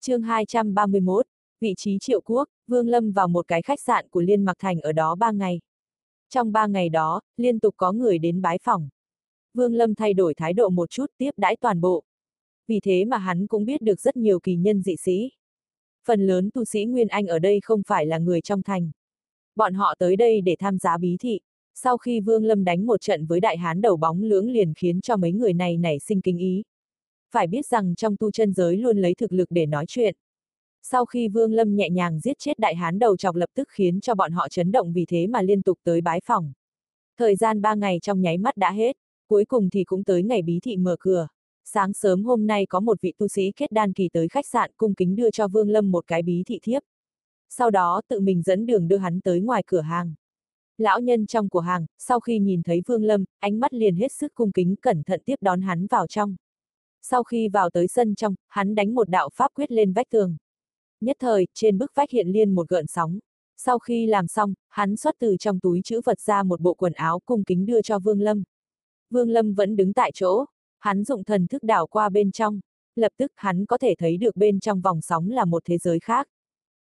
chương 231, vị trí triệu quốc, Vương Lâm vào một cái khách sạn của Liên Mặc Thành ở đó ba ngày. Trong ba ngày đó, liên tục có người đến bái phòng. Vương Lâm thay đổi thái độ một chút tiếp đãi toàn bộ. Vì thế mà hắn cũng biết được rất nhiều kỳ nhân dị sĩ. Phần lớn tu sĩ Nguyên Anh ở đây không phải là người trong thành. Bọn họ tới đây để tham gia bí thị. Sau khi Vương Lâm đánh một trận với đại hán đầu bóng lưỡng liền khiến cho mấy người này nảy sinh kinh ý. Phải biết rằng trong tu chân giới luôn lấy thực lực để nói chuyện. Sau khi Vương Lâm nhẹ nhàng giết chết đại hán đầu chọc lập tức khiến cho bọn họ chấn động vì thế mà liên tục tới bái phòng. Thời gian ba ngày trong nháy mắt đã hết, cuối cùng thì cũng tới ngày bí thị mở cửa. Sáng sớm hôm nay có một vị tu sĩ kết đan kỳ tới khách sạn cung kính đưa cho Vương Lâm một cái bí thị thiếp. Sau đó tự mình dẫn đường đưa hắn tới ngoài cửa hàng. Lão nhân trong cửa hàng, sau khi nhìn thấy Vương Lâm, ánh mắt liền hết sức cung kính cẩn thận tiếp đón hắn vào trong. Sau khi vào tới sân trong, hắn đánh một đạo pháp quyết lên vách tường. Nhất thời, trên bức vách hiện liên một gợn sóng. Sau khi làm xong, hắn xuất từ trong túi chữ vật ra một bộ quần áo cung kính đưa cho Vương Lâm. Vương Lâm vẫn đứng tại chỗ, hắn dụng thần thức đảo qua bên trong, lập tức hắn có thể thấy được bên trong vòng sóng là một thế giới khác.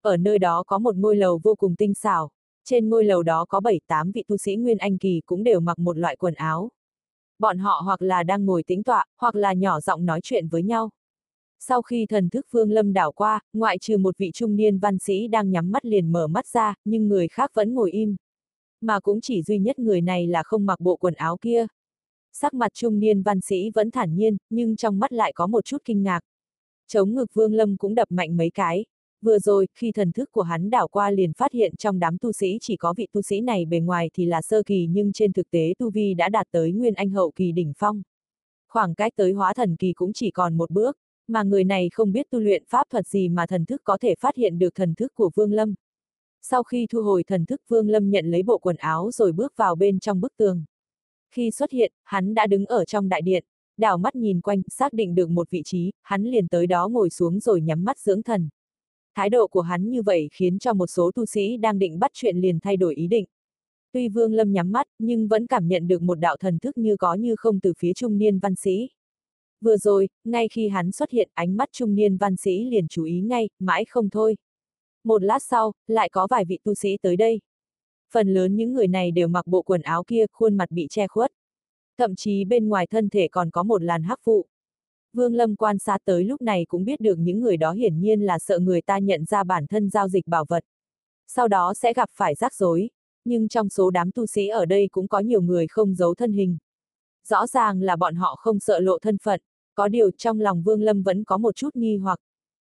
Ở nơi đó có một ngôi lầu vô cùng tinh xảo, trên ngôi lầu đó có 7-8 vị tu sĩ Nguyên Anh Kỳ cũng đều mặc một loại quần áo. Bọn họ hoặc là đang ngồi tĩnh tọa, hoặc là nhỏ giọng nói chuyện với nhau. Sau khi thần thức Vương Lâm đảo qua, ngoại trừ một vị trung niên văn sĩ đang nhắm mắt liền mở mắt ra, nhưng người khác vẫn ngồi im. Mà cũng chỉ duy nhất người này là không mặc bộ quần áo kia. Sắc mặt trung niên văn sĩ vẫn thản nhiên, nhưng trong mắt lại có một chút kinh ngạc. Chống ngực Vương Lâm cũng đập mạnh mấy cái. Vừa rồi, khi thần thức của hắn đảo qua liền phát hiện trong đám tu sĩ chỉ có vị tu sĩ này bề ngoài thì là sơ kỳ nhưng trên thực tế tu vi đã đạt tới nguyên anh hậu kỳ đỉnh phong. Khoảng cách tới hóa thần kỳ cũng chỉ còn một bước, mà người này không biết tu luyện pháp thuật gì mà thần thức có thể phát hiện được thần thức của Vương Lâm. Sau khi thu hồi thần thức Vương Lâm nhận lấy bộ quần áo rồi bước vào bên trong bức tường. Khi xuất hiện, hắn đã đứng ở trong đại điện, đảo mắt nhìn quanh, xác định được một vị trí, hắn liền tới đó ngồi xuống rồi nhắm mắt dưỡng thần. Thái độ của hắn như vậy khiến cho một số tu sĩ đang định bắt chuyện liền thay đổi ý định. Tuy Vương Lâm nhắm mắt, nhưng vẫn cảm nhận được một đạo thần thức như có như không từ phía trung niên văn sĩ. Vừa rồi, ngay khi hắn xuất hiện ánh mắt trung niên văn sĩ liền chú ý ngay, mãi không thôi. Một lát sau, lại có vài vị tu sĩ tới đây. Phần lớn những người này đều mặc bộ quần áo kia, khuôn mặt bị che khuất. Thậm chí bên ngoài thân thể còn có một làn hắc phụ. Vương Lâm quan sát tới lúc này cũng biết được những người đó hiển nhiên là sợ người ta nhận ra bản thân giao dịch bảo vật. Sau đó sẽ gặp phải rắc rối. Nhưng trong số đám tu sĩ ở đây cũng có nhiều người không giấu thân hình. Rõ ràng là bọn họ không sợ lộ thân phận, có điều trong lòng Vương Lâm vẫn có một chút nghi hoặc.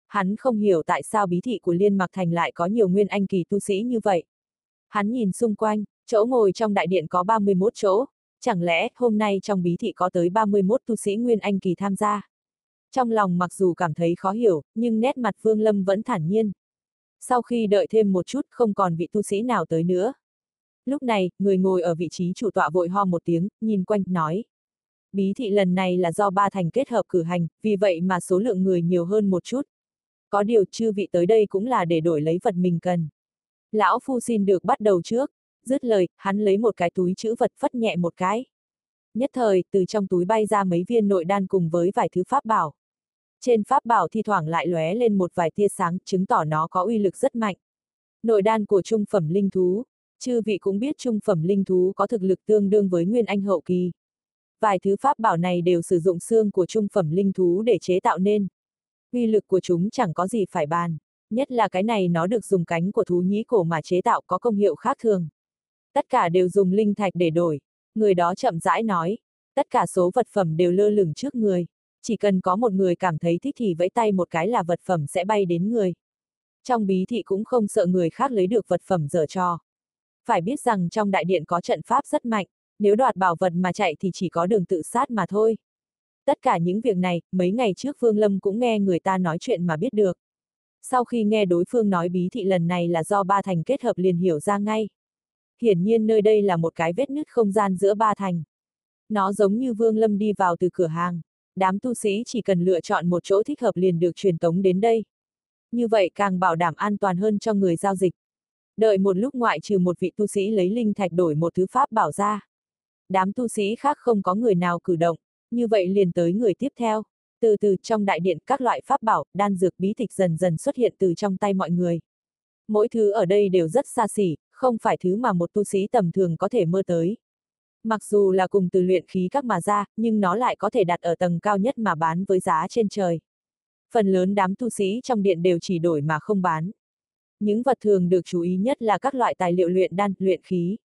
Hắn không hiểu tại sao bí thị của Liên Mặc Thành lại có nhiều nguyên anh kỳ tu sĩ như vậy. Hắn nhìn xung quanh, chỗ ngồi trong đại điện có 31 chỗ, chẳng lẽ hôm nay trong bí thị có tới 31 tu sĩ nguyên anh kỳ tham gia. Trong lòng mặc dù cảm thấy khó hiểu, nhưng nét mặt Vương Lâm vẫn thản nhiên. Sau khi đợi thêm một chút không còn vị tu sĩ nào tới nữa. Lúc này, người ngồi ở vị trí chủ tọa vội ho một tiếng, nhìn quanh, nói bí thị lần này là do ba thành kết hợp cử hành, vì vậy mà số lượng người nhiều hơn một chút. Có điều chư vị tới đây cũng là để đổi lấy vật mình cần. Lão Phu xin được bắt đầu trước, dứt lời, hắn lấy một cái túi chữ vật phất nhẹ một cái. Nhất thời, từ trong túi bay ra mấy viên nội đan cùng với vài thứ pháp bảo. Trên pháp bảo thi thoảng lại lóe lên một vài tia sáng, chứng tỏ nó có uy lực rất mạnh. Nội đan của trung phẩm linh thú, chư vị cũng biết trung phẩm linh thú có thực lực tương đương với nguyên anh hậu kỳ vài thứ pháp bảo này đều sử dụng xương của trung phẩm linh thú để chế tạo nên. Uy lực của chúng chẳng có gì phải bàn, nhất là cái này nó được dùng cánh của thú nhĩ cổ mà chế tạo có công hiệu khác thường. Tất cả đều dùng linh thạch để đổi, người đó chậm rãi nói, tất cả số vật phẩm đều lơ lửng trước người, chỉ cần có một người cảm thấy thích thì vẫy tay một cái là vật phẩm sẽ bay đến người. Trong bí thị cũng không sợ người khác lấy được vật phẩm dở cho. Phải biết rằng trong đại điện có trận pháp rất mạnh, nếu đoạt bảo vật mà chạy thì chỉ có đường tự sát mà thôi. Tất cả những việc này, mấy ngày trước Vương Lâm cũng nghe người ta nói chuyện mà biết được. Sau khi nghe đối phương nói bí thị lần này là do ba thành kết hợp liền hiểu ra ngay. Hiển nhiên nơi đây là một cái vết nứt không gian giữa ba thành. Nó giống như Vương Lâm đi vào từ cửa hàng. Đám tu sĩ chỉ cần lựa chọn một chỗ thích hợp liền được truyền tống đến đây. Như vậy càng bảo đảm an toàn hơn cho người giao dịch. Đợi một lúc ngoại trừ một vị tu sĩ lấy linh thạch đổi một thứ pháp bảo ra đám tu sĩ khác không có người nào cử động, như vậy liền tới người tiếp theo. Từ từ trong đại điện các loại pháp bảo, đan dược bí tịch dần dần xuất hiện từ trong tay mọi người. Mỗi thứ ở đây đều rất xa xỉ, không phải thứ mà một tu sĩ tầm thường có thể mơ tới. Mặc dù là cùng từ luyện khí các mà ra, nhưng nó lại có thể đặt ở tầng cao nhất mà bán với giá trên trời. Phần lớn đám tu sĩ trong điện đều chỉ đổi mà không bán. Những vật thường được chú ý nhất là các loại tài liệu luyện đan, luyện khí.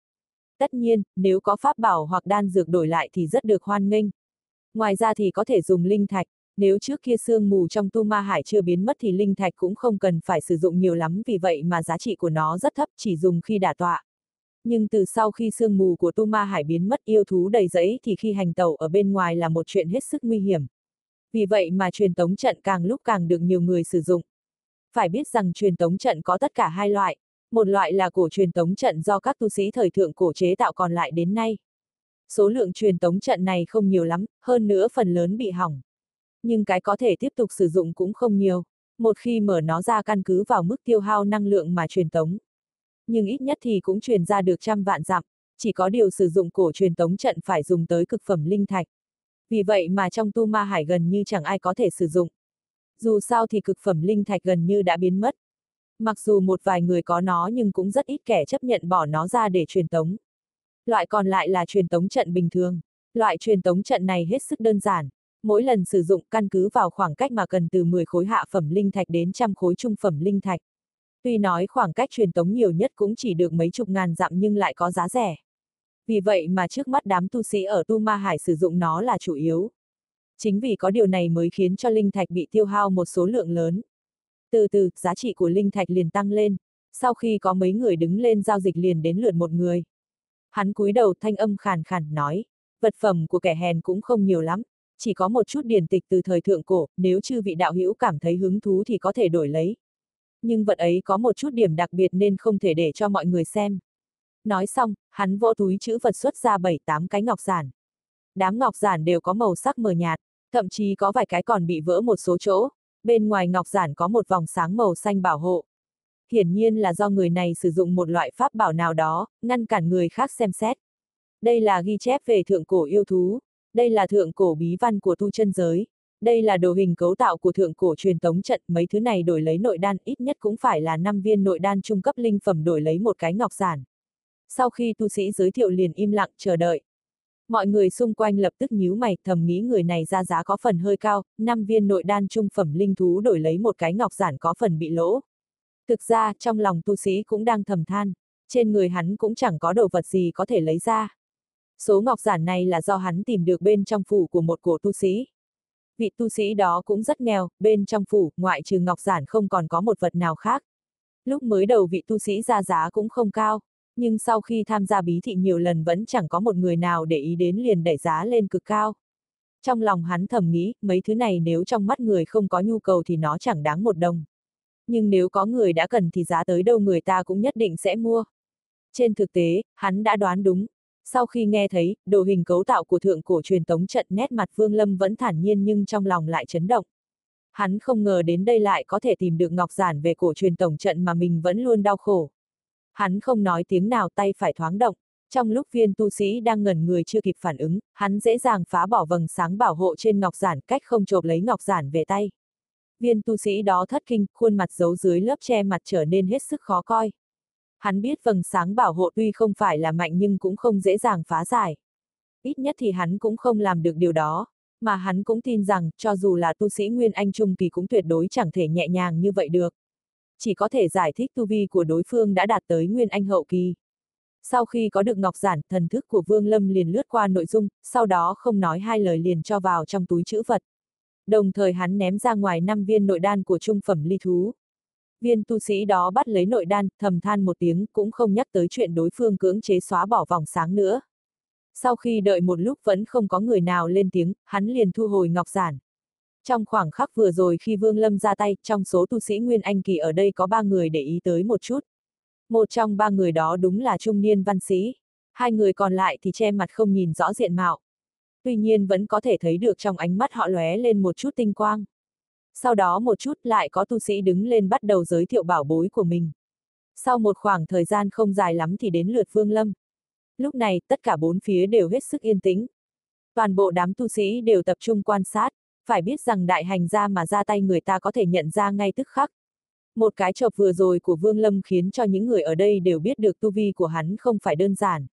Tất nhiên, nếu có pháp bảo hoặc đan dược đổi lại thì rất được hoan nghênh. Ngoài ra thì có thể dùng linh thạch, nếu trước kia sương mù trong tu ma hải chưa biến mất thì linh thạch cũng không cần phải sử dụng nhiều lắm vì vậy mà giá trị của nó rất thấp chỉ dùng khi đả tọa. Nhưng từ sau khi sương mù của tu ma hải biến mất yêu thú đầy rẫy thì khi hành tàu ở bên ngoài là một chuyện hết sức nguy hiểm. Vì vậy mà truyền tống trận càng lúc càng được nhiều người sử dụng. Phải biết rằng truyền tống trận có tất cả hai loại, một loại là cổ truyền tống trận do các tu sĩ thời thượng cổ chế tạo còn lại đến nay. Số lượng truyền tống trận này không nhiều lắm, hơn nữa phần lớn bị hỏng. Nhưng cái có thể tiếp tục sử dụng cũng không nhiều, một khi mở nó ra căn cứ vào mức tiêu hao năng lượng mà truyền tống. Nhưng ít nhất thì cũng truyền ra được trăm vạn dặm, chỉ có điều sử dụng cổ truyền tống trận phải dùng tới cực phẩm linh thạch. Vì vậy mà trong tu ma hải gần như chẳng ai có thể sử dụng. Dù sao thì cực phẩm linh thạch gần như đã biến mất. Mặc dù một vài người có nó nhưng cũng rất ít kẻ chấp nhận bỏ nó ra để truyền tống. Loại còn lại là truyền tống trận bình thường. Loại truyền tống trận này hết sức đơn giản. Mỗi lần sử dụng căn cứ vào khoảng cách mà cần từ 10 khối hạ phẩm linh thạch đến trăm khối trung phẩm linh thạch. Tuy nói khoảng cách truyền tống nhiều nhất cũng chỉ được mấy chục ngàn dặm nhưng lại có giá rẻ. Vì vậy mà trước mắt đám tu sĩ ở Tu Ma Hải sử dụng nó là chủ yếu. Chính vì có điều này mới khiến cho linh thạch bị tiêu hao một số lượng lớn. Từ từ, giá trị của linh thạch liền tăng lên. Sau khi có mấy người đứng lên giao dịch liền đến lượt một người. Hắn cúi đầu thanh âm khàn khàn nói, vật phẩm của kẻ hèn cũng không nhiều lắm, chỉ có một chút điển tịch từ thời thượng cổ, nếu chư vị đạo hữu cảm thấy hứng thú thì có thể đổi lấy. Nhưng vật ấy có một chút điểm đặc biệt nên không thể để cho mọi người xem. Nói xong, hắn vỗ túi chữ vật xuất ra bảy tám cái ngọc giản. Đám ngọc giản đều có màu sắc mờ nhạt, thậm chí có vài cái còn bị vỡ một số chỗ, bên ngoài ngọc giản có một vòng sáng màu xanh bảo hộ. Hiển nhiên là do người này sử dụng một loại pháp bảo nào đó, ngăn cản người khác xem xét. Đây là ghi chép về thượng cổ yêu thú, đây là thượng cổ bí văn của tu chân giới, đây là đồ hình cấu tạo của thượng cổ truyền tống trận, mấy thứ này đổi lấy nội đan ít nhất cũng phải là 5 viên nội đan trung cấp linh phẩm đổi lấy một cái ngọc giản. Sau khi tu sĩ giới thiệu liền im lặng chờ đợi. Mọi người xung quanh lập tức nhíu mày, thầm nghĩ người này ra giá có phần hơi cao, 5 viên nội đan trung phẩm linh thú đổi lấy một cái ngọc giản có phần bị lỗ. Thực ra, trong lòng tu sĩ cũng đang thầm than, trên người hắn cũng chẳng có đồ vật gì có thể lấy ra. Số ngọc giản này là do hắn tìm được bên trong phủ của một cổ tu sĩ. Vị tu sĩ đó cũng rất nghèo, bên trong phủ, ngoại trừ ngọc giản không còn có một vật nào khác. Lúc mới đầu vị tu sĩ ra giá cũng không cao, nhưng sau khi tham gia bí thị nhiều lần vẫn chẳng có một người nào để ý đến liền đẩy giá lên cực cao. Trong lòng hắn thầm nghĩ, mấy thứ này nếu trong mắt người không có nhu cầu thì nó chẳng đáng một đồng. Nhưng nếu có người đã cần thì giá tới đâu người ta cũng nhất định sẽ mua. Trên thực tế, hắn đã đoán đúng. Sau khi nghe thấy, đồ hình cấu tạo của thượng cổ truyền tống trận nét mặt Vương Lâm vẫn thản nhiên nhưng trong lòng lại chấn động. Hắn không ngờ đến đây lại có thể tìm được ngọc giản về cổ truyền tổng trận mà mình vẫn luôn đau khổ. Hắn không nói tiếng nào tay phải thoáng động, trong lúc viên tu sĩ đang ngẩn người chưa kịp phản ứng, hắn dễ dàng phá bỏ vầng sáng bảo hộ trên ngọc giản cách không chộp lấy ngọc giản về tay. Viên tu sĩ đó thất kinh, khuôn mặt giấu dưới lớp che mặt trở nên hết sức khó coi. Hắn biết vầng sáng bảo hộ tuy không phải là mạnh nhưng cũng không dễ dàng phá giải. Ít nhất thì hắn cũng không làm được điều đó, mà hắn cũng tin rằng, cho dù là tu sĩ Nguyên Anh Trung Kỳ cũng tuyệt đối chẳng thể nhẹ nhàng như vậy được chỉ có thể giải thích tu vi của đối phương đã đạt tới nguyên anh hậu kỳ. Sau khi có được ngọc giản, thần thức của Vương Lâm liền lướt qua nội dung, sau đó không nói hai lời liền cho vào trong túi chữ vật. Đồng thời hắn ném ra ngoài năm viên nội đan của trung phẩm ly thú. Viên tu sĩ đó bắt lấy nội đan, thầm than một tiếng, cũng không nhắc tới chuyện đối phương cưỡng chế xóa bỏ vòng sáng nữa. Sau khi đợi một lúc vẫn không có người nào lên tiếng, hắn liền thu hồi ngọc giản. Trong khoảng khắc vừa rồi khi Vương Lâm ra tay, trong số tu sĩ Nguyên Anh Kỳ ở đây có ba người để ý tới một chút. Một trong ba người đó đúng là trung niên văn sĩ. Hai người còn lại thì che mặt không nhìn rõ diện mạo. Tuy nhiên vẫn có thể thấy được trong ánh mắt họ lóe lên một chút tinh quang. Sau đó một chút lại có tu sĩ đứng lên bắt đầu giới thiệu bảo bối của mình. Sau một khoảng thời gian không dài lắm thì đến lượt Vương Lâm. Lúc này, tất cả bốn phía đều hết sức yên tĩnh. Toàn bộ đám tu sĩ đều tập trung quan sát, phải biết rằng đại hành gia mà ra tay người ta có thể nhận ra ngay tức khắc. Một cái chộp vừa rồi của Vương Lâm khiến cho những người ở đây đều biết được tu vi của hắn không phải đơn giản.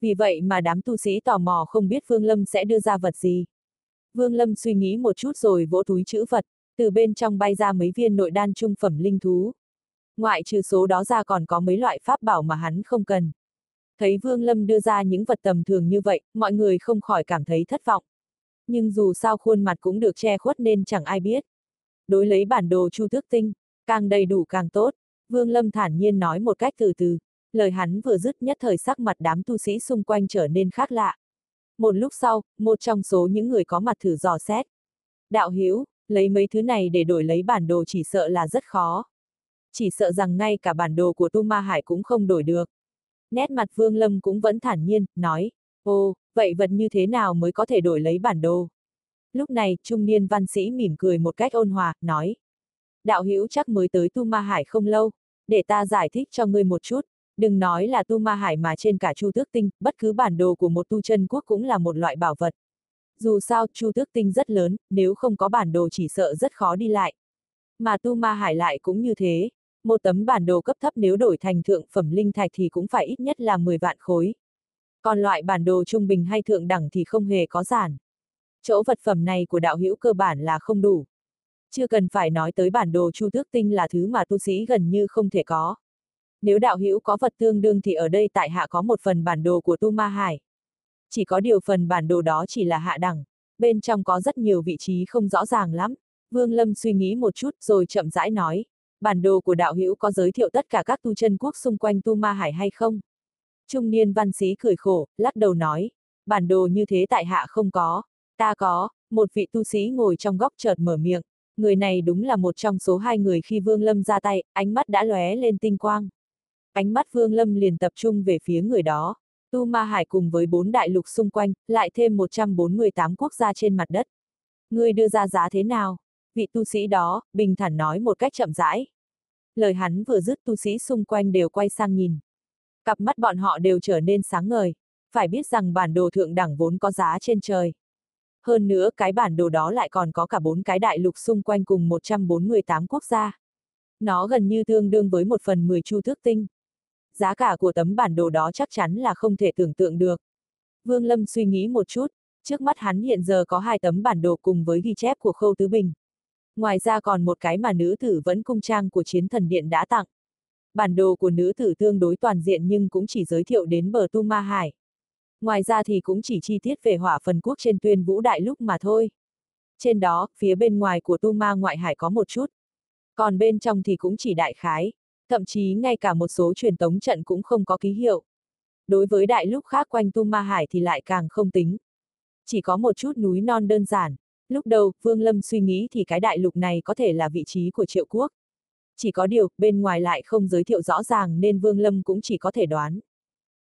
Vì vậy mà đám tu sĩ tò mò không biết Vương Lâm sẽ đưa ra vật gì. Vương Lâm suy nghĩ một chút rồi vỗ túi chữ vật, từ bên trong bay ra mấy viên nội đan trung phẩm linh thú. Ngoại trừ số đó ra còn có mấy loại pháp bảo mà hắn không cần. Thấy Vương Lâm đưa ra những vật tầm thường như vậy, mọi người không khỏi cảm thấy thất vọng. Nhưng dù sao khuôn mặt cũng được che khuất nên chẳng ai biết. Đối lấy bản đồ Chu Tước Tinh, càng đầy đủ càng tốt, Vương Lâm thản nhiên nói một cách từ từ, lời hắn vừa dứt nhất thời sắc mặt đám tu sĩ xung quanh trở nên khác lạ. Một lúc sau, một trong số những người có mặt thử dò xét. Đạo Hiếu, lấy mấy thứ này để đổi lấy bản đồ chỉ sợ là rất khó. Chỉ sợ rằng ngay cả bản đồ của Tu Ma Hải cũng không đổi được. Nét mặt Vương Lâm cũng vẫn thản nhiên, nói, ô, vậy vật như thế nào mới có thể đổi lấy bản đồ? Lúc này, trung niên văn sĩ mỉm cười một cách ôn hòa, nói, đạo hữu chắc mới tới Tu Ma Hải không lâu, để ta giải thích cho ngươi một chút, đừng nói là Tu Ma Hải mà trên cả Chu Tước Tinh, bất cứ bản đồ của một tu chân quốc cũng là một loại bảo vật. Dù sao, Chu Tước Tinh rất lớn, nếu không có bản đồ chỉ sợ rất khó đi lại. Mà Tu Ma Hải lại cũng như thế, một tấm bản đồ cấp thấp nếu đổi thành thượng phẩm linh thạch thì cũng phải ít nhất là 10 vạn khối. Còn loại bản đồ trung bình hay thượng đẳng thì không hề có giản. Chỗ vật phẩm này của đạo hữu cơ bản là không đủ. Chưa cần phải nói tới bản đồ chu tước tinh là thứ mà tu sĩ gần như không thể có. Nếu đạo hữu có vật tương đương thì ở đây tại hạ có một phần bản đồ của Tu Ma Hải. Chỉ có điều phần bản đồ đó chỉ là hạ đẳng, bên trong có rất nhiều vị trí không rõ ràng lắm. Vương Lâm suy nghĩ một chút rồi chậm rãi nói, bản đồ của đạo hữu có giới thiệu tất cả các tu chân quốc xung quanh Tu Ma Hải hay không? Trung niên văn sĩ cười khổ, lắc đầu nói, bản đồ như thế tại hạ không có, ta có, một vị tu sĩ ngồi trong góc chợt mở miệng, người này đúng là một trong số hai người khi Vương Lâm ra tay, ánh mắt đã lóe lên tinh quang. Ánh mắt Vương Lâm liền tập trung về phía người đó. Tu Ma Hải cùng với bốn đại lục xung quanh, lại thêm 148 quốc gia trên mặt đất. Ngươi đưa ra giá thế nào? Vị tu sĩ đó, bình thản nói một cách chậm rãi. Lời hắn vừa dứt tu sĩ xung quanh đều quay sang nhìn. Cặp mắt bọn họ đều trở nên sáng ngời. Phải biết rằng bản đồ thượng đẳng vốn có giá trên trời. Hơn nữa cái bản đồ đó lại còn có cả bốn cái đại lục xung quanh cùng 148 quốc gia. Nó gần như tương đương với một phần 10 chu thước tinh. Giá cả của tấm bản đồ đó chắc chắn là không thể tưởng tượng được. Vương Lâm suy nghĩ một chút, trước mắt hắn hiện giờ có hai tấm bản đồ cùng với ghi chép của Khâu Tứ Bình. Ngoài ra còn một cái mà nữ tử vẫn cung trang của chiến thần điện đã tặng. Bản đồ của nữ tử tương đối toàn diện nhưng cũng chỉ giới thiệu đến bờ Tu Ma Hải. Ngoài ra thì cũng chỉ chi tiết về hỏa phần quốc trên tuyên vũ đại lúc mà thôi. Trên đó, phía bên ngoài của Tu Ma ngoại hải có một chút. Còn bên trong thì cũng chỉ đại khái, thậm chí ngay cả một số truyền tống trận cũng không có ký hiệu. Đối với đại lúc khác quanh Tu Ma Hải thì lại càng không tính. Chỉ có một chút núi non đơn giản. Lúc đầu, Vương Lâm suy nghĩ thì cái đại lục này có thể là vị trí của triệu quốc. Chỉ có điều, bên ngoài lại không giới thiệu rõ ràng nên Vương Lâm cũng chỉ có thể đoán.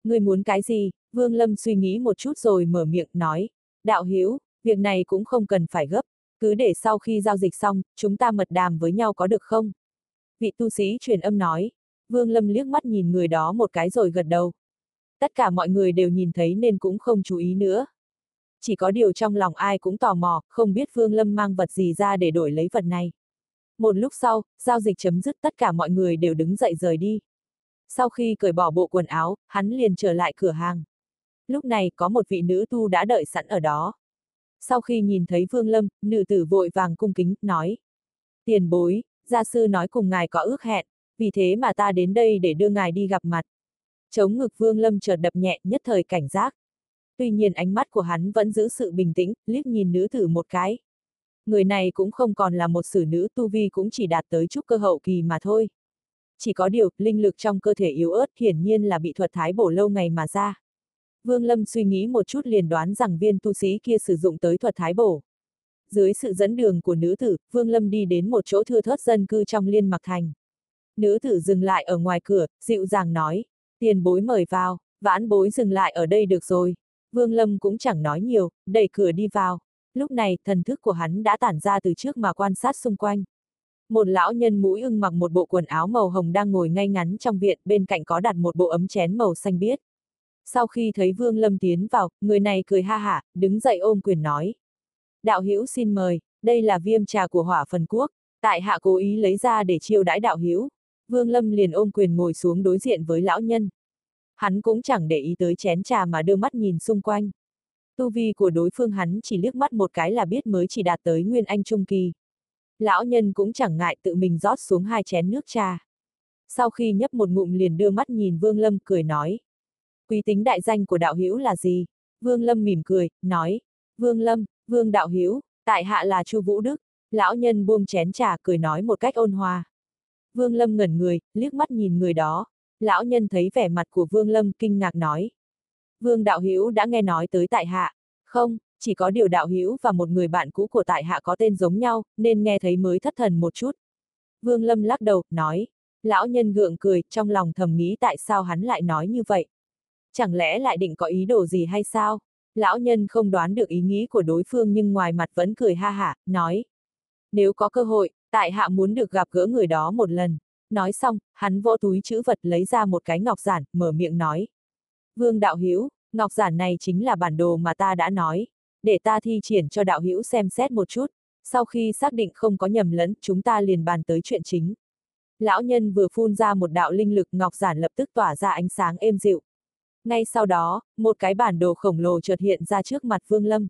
Người muốn cái gì? Vương Lâm suy nghĩ một chút rồi mở miệng, nói. Đạo Hiếu, việc này cũng không cần phải gấp, cứ để sau khi giao dịch xong, chúng ta mật đàm với nhau có được không? Vị tu sĩ truyền âm nói. Vương Lâm liếc mắt nhìn người đó một cái rồi gật đầu. Tất cả mọi người đều nhìn thấy nên cũng không chú ý nữa. Chỉ có điều trong lòng ai cũng tò mò, không biết Vương Lâm mang vật gì ra để đổi lấy vật này. Một lúc sau, giao dịch chấm dứt tất cả mọi người đều đứng dậy rời đi. Sau khi cởi bỏ bộ quần áo, hắn liền trở lại cửa hàng. Lúc này có một vị nữ tu đã đợi sẵn ở đó. Sau khi nhìn thấy Vương Lâm, nữ tử vội vàng cung kính, nói. Tiền bối, gia sư nói cùng ngài có ước hẹn, vì thế mà ta đến đây để đưa ngài đi gặp mặt. Chống ngực Vương Lâm chợt đập nhẹ, nhất thời cảnh giác. Tuy nhiên ánh mắt của hắn vẫn giữ sự bình tĩnh, liếc nhìn nữ tử một cái. Người này cũng không còn là một sử nữ tu vi cũng chỉ đạt tới chút cơ hậu kỳ mà thôi. Chỉ có điều, linh lực trong cơ thể yếu ớt hiển nhiên là bị thuật thái bổ lâu ngày mà ra. Vương Lâm suy nghĩ một chút liền đoán rằng viên tu sĩ kia sử dụng tới thuật thái bổ. Dưới sự dẫn đường của nữ tử, Vương Lâm đi đến một chỗ thưa thớt dân cư trong liên mặc thành. Nữ tử dừng lại ở ngoài cửa, dịu dàng nói, tiền bối mời vào, vãn bối dừng lại ở đây được rồi. Vương Lâm cũng chẳng nói nhiều, đẩy cửa đi vào. Lúc này, thần thức của hắn đã tản ra từ trước mà quan sát xung quanh. Một lão nhân mũi ưng mặc một bộ quần áo màu hồng đang ngồi ngay ngắn trong viện, bên cạnh có đặt một bộ ấm chén màu xanh biếc. Sau khi thấy Vương Lâm tiến vào, người này cười ha hả, đứng dậy ôm quyền nói. Đạo hữu xin mời, Đây là viêm trà của hỏa phần quốc, tại hạ cố ý lấy ra để chiêu đãi đạo hiếu. Vương Lâm liền ôm quyền ngồi xuống đối diện với lão nhân. Hắn cũng chẳng để ý tới chén trà mà đưa mắt nhìn xung quanh. Tu vi của đối phương hắn chỉ liếc mắt một cái là biết mới chỉ đạt tới Nguyên Anh Trung Kỳ. Lão nhân cũng chẳng ngại tự mình rót xuống hai chén nước trà. Sau khi nhấp một ngụm liền đưa mắt nhìn Vương Lâm cười nói. Quý tính đại danh của đạo hữu là gì? Vương Lâm mỉm cười, nói. Vương Lâm, Vương đạo Hiếu, tại hạ là Chu Vũ Đức. Lão nhân buông chén trà cười nói một cách ôn hòa. Vương Lâm ngẩn người, liếc mắt nhìn người đó. Lão nhân thấy vẻ mặt của Vương Lâm kinh ngạc nói. Vương đạo Hiếu đã nghe nói tới tại hạ. Không, chỉ có điều đạo Hiếu và một người bạn cũ của tại hạ có tên giống nhau, nên nghe thấy mới thất thần một chút. Vương Lâm lắc đầu, nói. Lão nhân gượng cười, trong lòng thầm nghĩ tại sao hắn lại nói như vậy. Chẳng lẽ lại định có ý đồ gì hay sao? Lão nhân không đoán được ý nghĩ của đối phương nhưng ngoài mặt vẫn cười ha hả, nói. Nếu có cơ hội, tại hạ muốn được gặp gỡ người đó một lần. Nói xong, hắn vỗ túi chữ vật lấy ra một cái ngọc giản, mở miệng nói. Vương đạo hiếu ngọc giản này chính là bản đồ mà ta đã nói. Để ta thi triển cho đạo hiếu xem xét một chút. Sau khi xác định không có nhầm lẫn, chúng ta liền bàn tới chuyện chính. Lão nhân vừa phun ra một đạo linh lực ngọc giản lập tức tỏa ra ánh sáng êm dịu. Ngay sau đó, một cái bản đồ khổng lồ chợt hiện ra trước mặt Vương Lâm.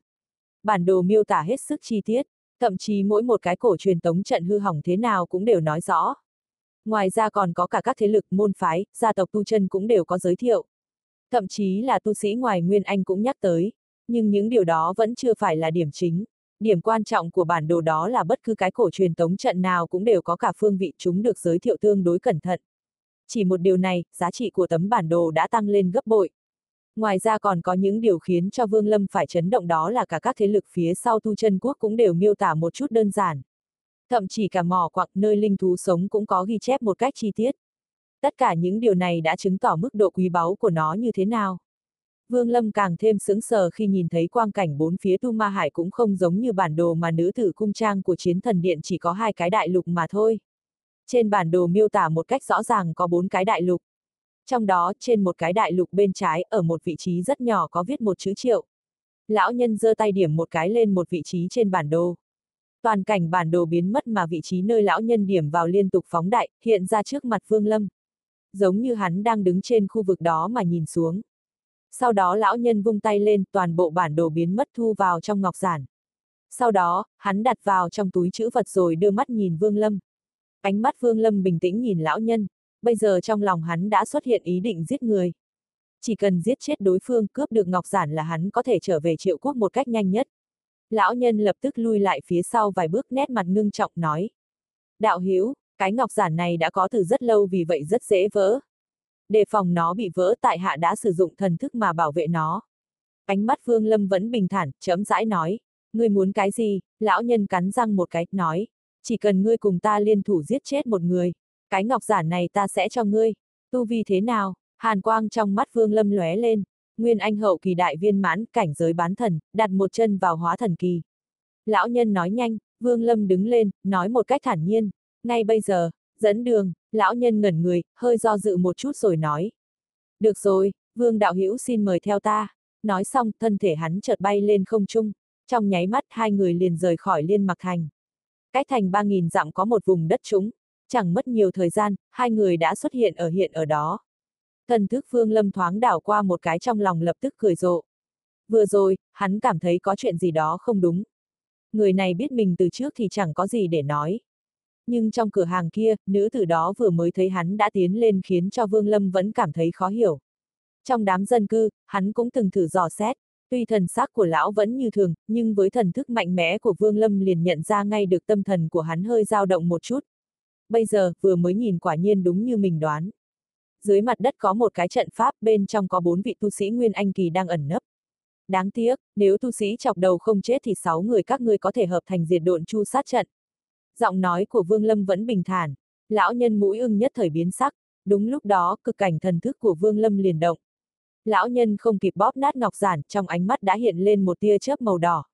Bản đồ miêu tả hết sức chi tiết, thậm chí mỗi một cái cổ truyền tống trận hư hỏng thế nào cũng đều nói rõ. Ngoài ra còn có cả các thế lực môn phái, gia tộc tu chân cũng đều có giới thiệu. Thậm chí là tu sĩ ngoài Nguyên Anh cũng nhắc tới, nhưng những điều đó vẫn chưa phải là điểm chính. Điểm quan trọng của bản đồ đó là bất cứ cái cổ truyền tống trận nào cũng đều có cả phương vị chúng được giới thiệu tương đối cẩn thận. Chỉ một điều này, giá trị của tấm bản đồ đã tăng lên gấp bội. Ngoài ra còn có những điều khiến cho Vương Lâm phải chấn động đó là cả các thế lực phía sau tu chân quốc cũng đều miêu tả một chút đơn giản. Thậm chí cả mỏ quặng nơi linh thú sống cũng có ghi chép một cách chi tiết. Tất cả những điều này đã chứng tỏ mức độ quý báu của nó như thế nào. Vương Lâm càng thêm sững sờ khi nhìn thấy quang cảnh bốn phía Tu Ma Hải cũng không giống như bản đồ mà nữ tử cung trang của chiến thần điện chỉ có hai cái đại lục mà thôi. Trên bản đồ miêu tả một cách rõ ràng có bốn cái đại lục. Trong đó, trên một cái đại lục bên trái, ở một vị trí rất nhỏ có viết một chữ triệu. Lão nhân giơ tay điểm một cái lên một vị trí trên bản đồ. Toàn cảnh bản đồ biến mất mà vị trí nơi lão nhân điểm vào liên tục phóng đại, hiện ra trước mặt Vương Lâm. Giống như hắn đang đứng trên khu vực đó mà nhìn xuống. Sau đó lão nhân vung tay lên, toàn bộ bản đồ biến mất thu vào trong ngọc giản. Sau đó, hắn đặt vào trong túi chữ vật rồi đưa mắt nhìn Vương Lâm. Ánh mắt Vương Lâm bình tĩnh nhìn lão nhân, bây giờ trong lòng hắn đã xuất hiện ý định giết người. Chỉ cần giết chết đối phương cướp được ngọc giản là hắn có thể trở về triệu quốc một cách nhanh nhất. Lão nhân lập tức lui lại phía sau vài bước nét mặt ngưng trọng nói. Đạo hiếu, cái ngọc giản này đã có từ rất lâu vì vậy rất dễ vỡ. Đề phòng nó bị vỡ tại hạ đã sử dụng thần thức mà bảo vệ nó. Ánh mắt Vương Lâm vẫn bình thản, chấm rãi nói. Ngươi muốn cái gì? Lão nhân cắn răng một cái, nói chỉ cần ngươi cùng ta liên thủ giết chết một người, cái ngọc giản này ta sẽ cho ngươi. Tu vi thế nào? Hàn quang trong mắt Vương Lâm lóe lên. Nguyên Anh hậu kỳ đại viên mãn, cảnh giới bán thần, đặt một chân vào hóa thần kỳ. Lão nhân nói nhanh, Vương Lâm đứng lên, nói một cách thản nhiên. Ngay bây giờ, dẫn đường, lão nhân ngẩn người, hơi do dự một chút rồi nói. Được rồi, Vương Đạo Hữu xin mời theo ta. Nói xong, thân thể hắn chợt bay lên không trung. Trong nháy mắt hai người liền rời khỏi liên mặc thành. Cách thành 3.000 dặm có một vùng đất trũng, chẳng mất nhiều thời gian, hai người đã xuất hiện ở hiện ở đó. Thần thức Phương Lâm thoáng đảo qua một cái trong lòng lập tức cười rộ. Vừa rồi, hắn cảm thấy có chuyện gì đó không đúng. Người này biết mình từ trước thì chẳng có gì để nói. Nhưng trong cửa hàng kia, nữ tử đó vừa mới thấy hắn đã tiến lên khiến cho Vương Lâm vẫn cảm thấy khó hiểu. Trong đám dân cư, hắn cũng từng thử dò xét. Tuy thần sắc của lão vẫn như thường, nhưng với thần thức mạnh mẽ của Vương Lâm liền nhận ra ngay được tâm thần của hắn hơi dao động một chút. Bây giờ, vừa mới nhìn quả nhiên đúng như mình đoán. Dưới mặt đất có một cái trận pháp, bên trong có bốn vị tu sĩ Nguyên Anh Kỳ đang ẩn nấp. Đáng tiếc, nếu tu sĩ chọc đầu không chết thì sáu người các ngươi có thể hợp thành diệt độn chu sát trận. Giọng nói của Vương Lâm vẫn bình thản. Lão nhân mũi ưng nhất thời biến sắc. Đúng lúc đó, cực cảnh thần thức của Vương Lâm liền động, lão nhân không kịp bóp nát ngọc giản, trong ánh mắt đã hiện lên một tia chớp màu đỏ.